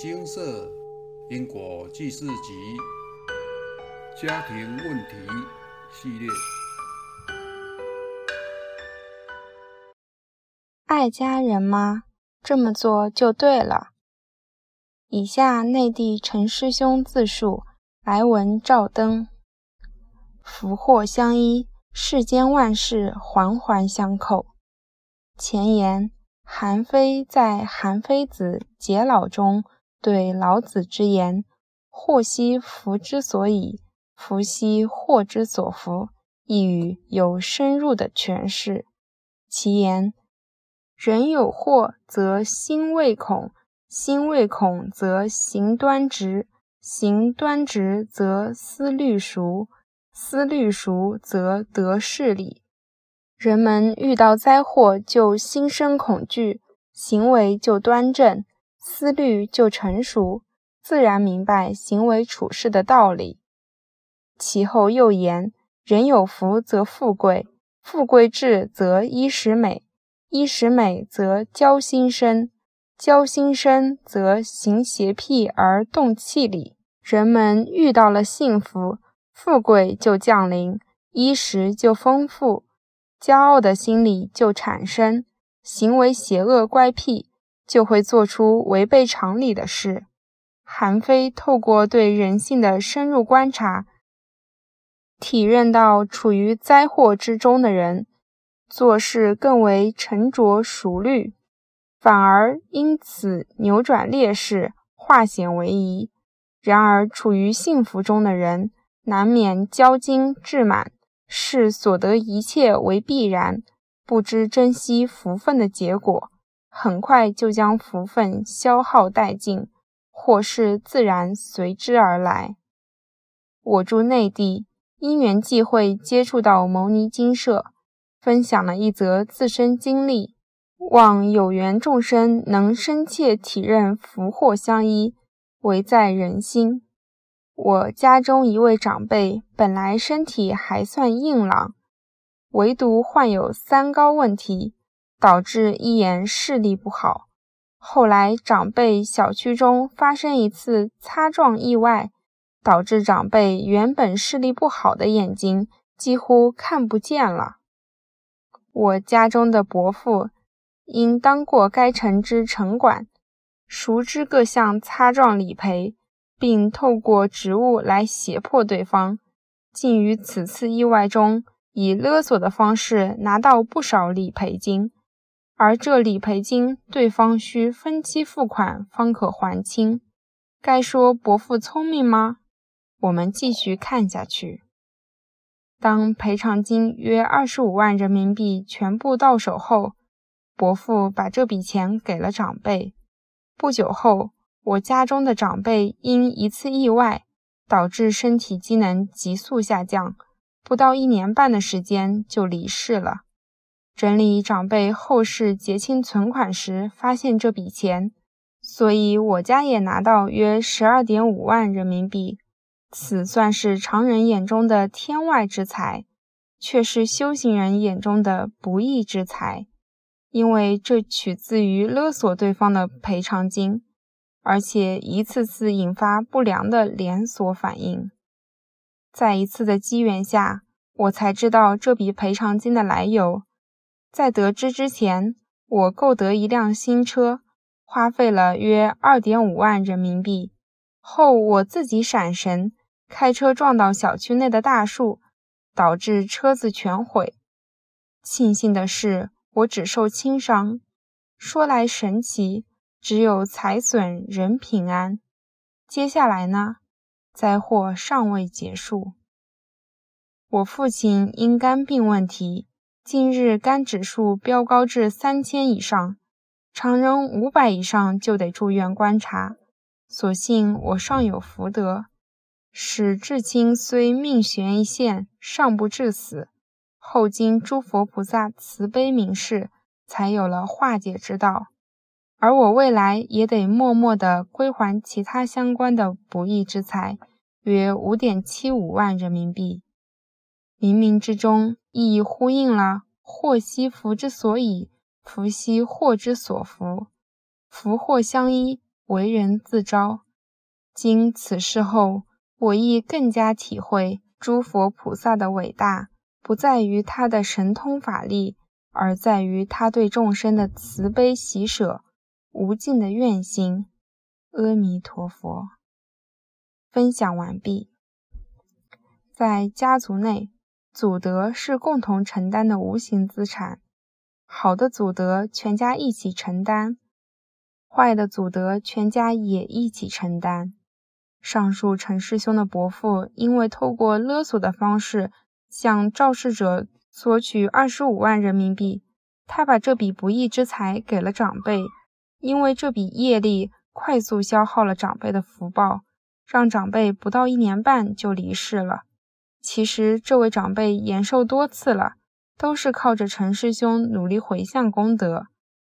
金色因果记事集家庭问题系列，爱家人吗？这么做就对了。以下内地陈师兄自述，来文照登。福祸相依，世间万事环环相扣。前言。韩非在《韩非子·解老》中对老子之言“祸兮福之所以，福兮祸之所伏”一语有深入的诠释。其言：“人有祸则心未恐，心未恐则行端直，行端直则思虑熟，思虑熟则得事理。”人们遇到灾祸就心生恐惧，行为就端正，思虑就成熟，自然明白行为处事的道理。其后又言：人有福则富贵，富贵至则衣食美，衣食美则交心生，交心生则行邪僻而动气理。人们遇到了幸福，富贵就降临，衣食就丰富。骄傲的心理就产生，行为邪恶乖僻，就会做出违背常理的事。韩非透过对人性的深入观察，体认到处于灾祸之中的人，做事更为沉着熟虑，反而因此扭转劣势，化险为夷。然而处于幸福中的人，难免骄矜志满。视所得一切为必然，不知珍惜福分的结果，很快就将福分消耗殆尽，祸事自然随之而来。我住内地，因缘际会接触到牟尼精舍，分享了一则自身经历，望有缘众生能深切体认福祸相依，唯在人心。我家中一位长辈本来身体还算硬朗，唯独患有三高问题，导致一眼视力不好。后来长辈小区中发生一次擦撞意外，导致长辈原本视力不好的眼睛几乎看不见了。我家中的伯父因当过该城之城管，熟知各项擦撞理赔。并透过职务来胁迫对方，竟于此次意外中以勒索的方式拿到不少理赔金，而这理赔金对方需分期付款方可还清。该说伯父聪明吗？我们继续看下去。当赔偿金约二十五万人民币全部到手后，伯父把这笔钱给了长辈。不久后。我家中的长辈因一次意外，导致身体机能急速下降，不到一年半的时间就离世了。整理长辈后事结清存款时，发现这笔钱，所以我家也拿到约十二点五万人民币。此算是常人眼中的天外之财，却是修行人眼中的不义之财，因为这取自于勒索对方的赔偿金。而且一次次引发不良的连锁反应，在一次的机缘下，我才知道这笔赔偿金的来由。在得知之前，我购得一辆新车，花费了约二点五万人民币。后我自己闪神，开车撞到小区内的大树，导致车子全毁。庆幸的是，我只受轻伤。说来神奇。只有财损人平安。接下来呢？灾祸尚未结束。我父亲因肝病问题，近日肝指数飙高至三千以上，常人五百以上就得住院观察。所幸我尚有福德，使至亲虽命悬一线，尚不致死。后经诸佛菩萨慈悲明示，才有了化解之道。而我未来也得默默地归还其他相关的不义之财，约五点七五万人民币。冥冥之中，亦呼应了“祸兮福之所以，福兮祸之所伏”，福祸相依，为人自招。经此事后，我亦更加体会诸佛菩萨的伟大，不在于他的神通法力，而在于他对众生的慈悲喜舍、无尽的愿心。阿弥陀佛。分享完毕。在家族内，祖德是共同承担的无形资产。好的祖德，全家一起承担；坏的祖德，全家也一起承担。上述陈师兄的伯父，因为透过勒索的方式向肇事者索取二十五万人民币，他把这笔不义之财给了长辈，因为这笔业力快速消耗了长辈的福报，让长辈不到一年半就离世了。其实这位长辈延寿多次了。都是靠着陈师兄努力回向功德，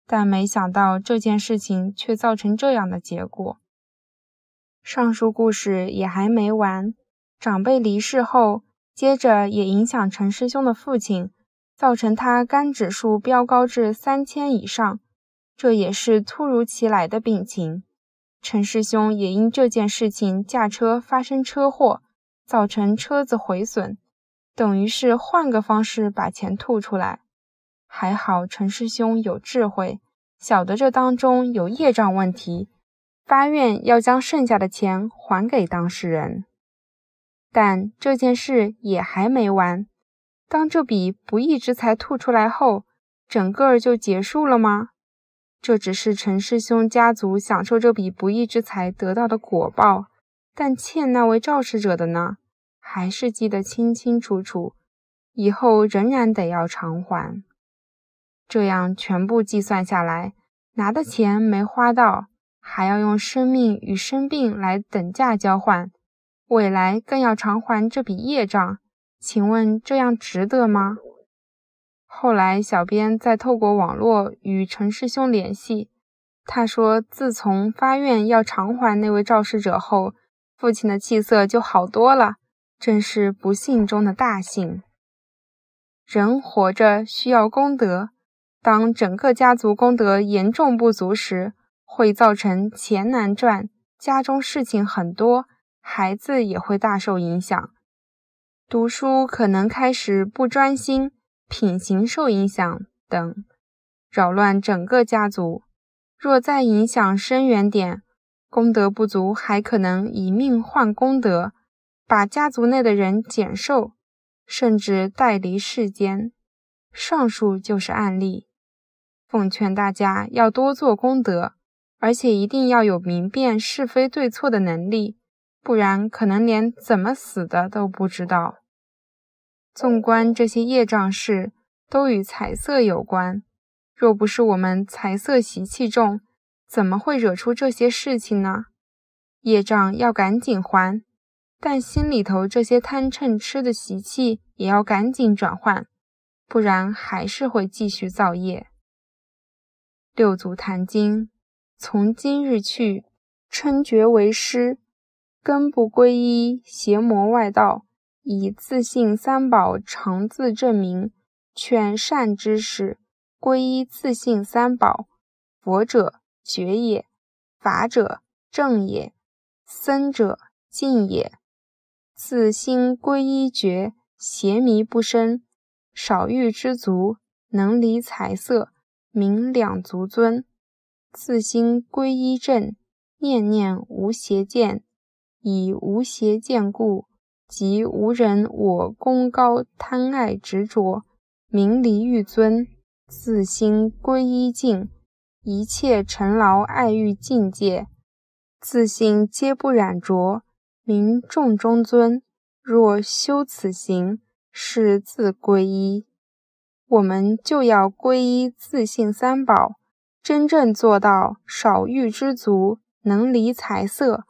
但没想到这件事情却造成这样的结果。上述故事也还没完，长辈离世后，接着也影响陈师兄的父亲，造成他肝指数飙高至三千以上，这也是突如其来的病情。陈师兄也因这件事情驾车发生车祸，造成车子毁损。等于是换个方式把钱吐出来，还好陈师兄有智慧，晓得这当中有业障问题，发愿要将剩下的钱还给当事人。但这件事也还没完，当这笔不义之财吐出来后，整个就结束了吗？这只是陈师兄家族享受这笔不义之财得到的果报，但欠那位肇事者的呢？还是记得清清楚楚，以后仍然得要偿还。这样全部计算下来，拿的钱没花到，还要用生命与生病来等价交换，未来更要偿还这笔业障。请问这样值得吗？后来小编再透过网络与陈师兄联系，他说自从发愿要偿还那位肇事者后，父亲的气色就好多了。正是不幸中的大幸。人活着需要功德，当整个家族功德严重不足时，会造成钱难赚，家中事情很多，孩子也会大受影响。读书可能开始不专心，品行受影响等，扰乱整个家族。若再影响深远点，功德不足，还可能以命换功德。把家族内的人减寿，甚至带离世间，上述就是案例。奉劝大家要多做功德，而且一定要有明辨是非对错的能力，不然可能连怎么死的都不知道。纵观这些业障事，都与财色有关。若不是我们财色习气重，怎么会惹出这些事情呢？业障要赶紧还。但心里头这些贪嗔痴的习气也要赶紧转换，不然还是会继续造业。六祖坛经：从今日去，称觉为师，根不归依邪魔外道，以自信三宝常自证明。劝善知识归依自信三宝：佛者觉也，法者正也，僧者净也。自心归一觉，邪迷不生；少欲知足，能离财色，名两足尊。自心归一正，念念无邪见，以无邪见故，即无人我功高贪爱执着，名离欲尊。自心归一净，一切尘劳爱欲境界，自信皆不染着。名众中尊，若修此行，是自归依。我们就要皈依自信三宝，真正做到少欲知足，能离财色，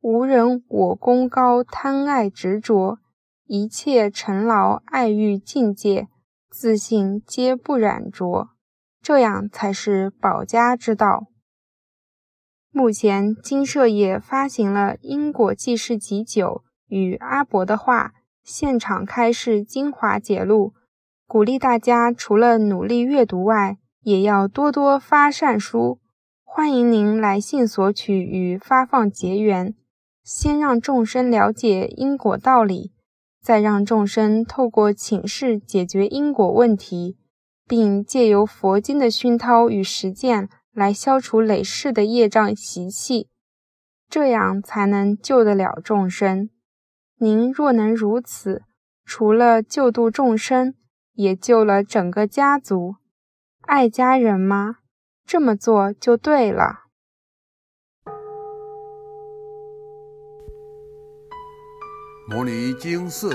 无人我功高贪爱执着，一切尘劳爱欲境界，自信皆不染着，这样才是保家之道。目前，金社也发行了《因果记事集九》与阿伯的话，现场开示精华解录，鼓励大家除了努力阅读外，也要多多发善书，欢迎您来信索取与发放结缘。先让众生了解因果道理，再让众生透过请示解决因果问题，并借由佛经的熏陶与实践来消除累世的业障习气，这样才能救得了众生。您若能如此，除了救度众生，也救了整个家族。爱家人吗？这么做就对了。摩尼经寺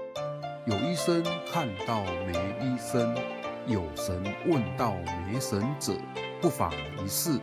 有医生看到没医生，有神问到没神者，不妨一试。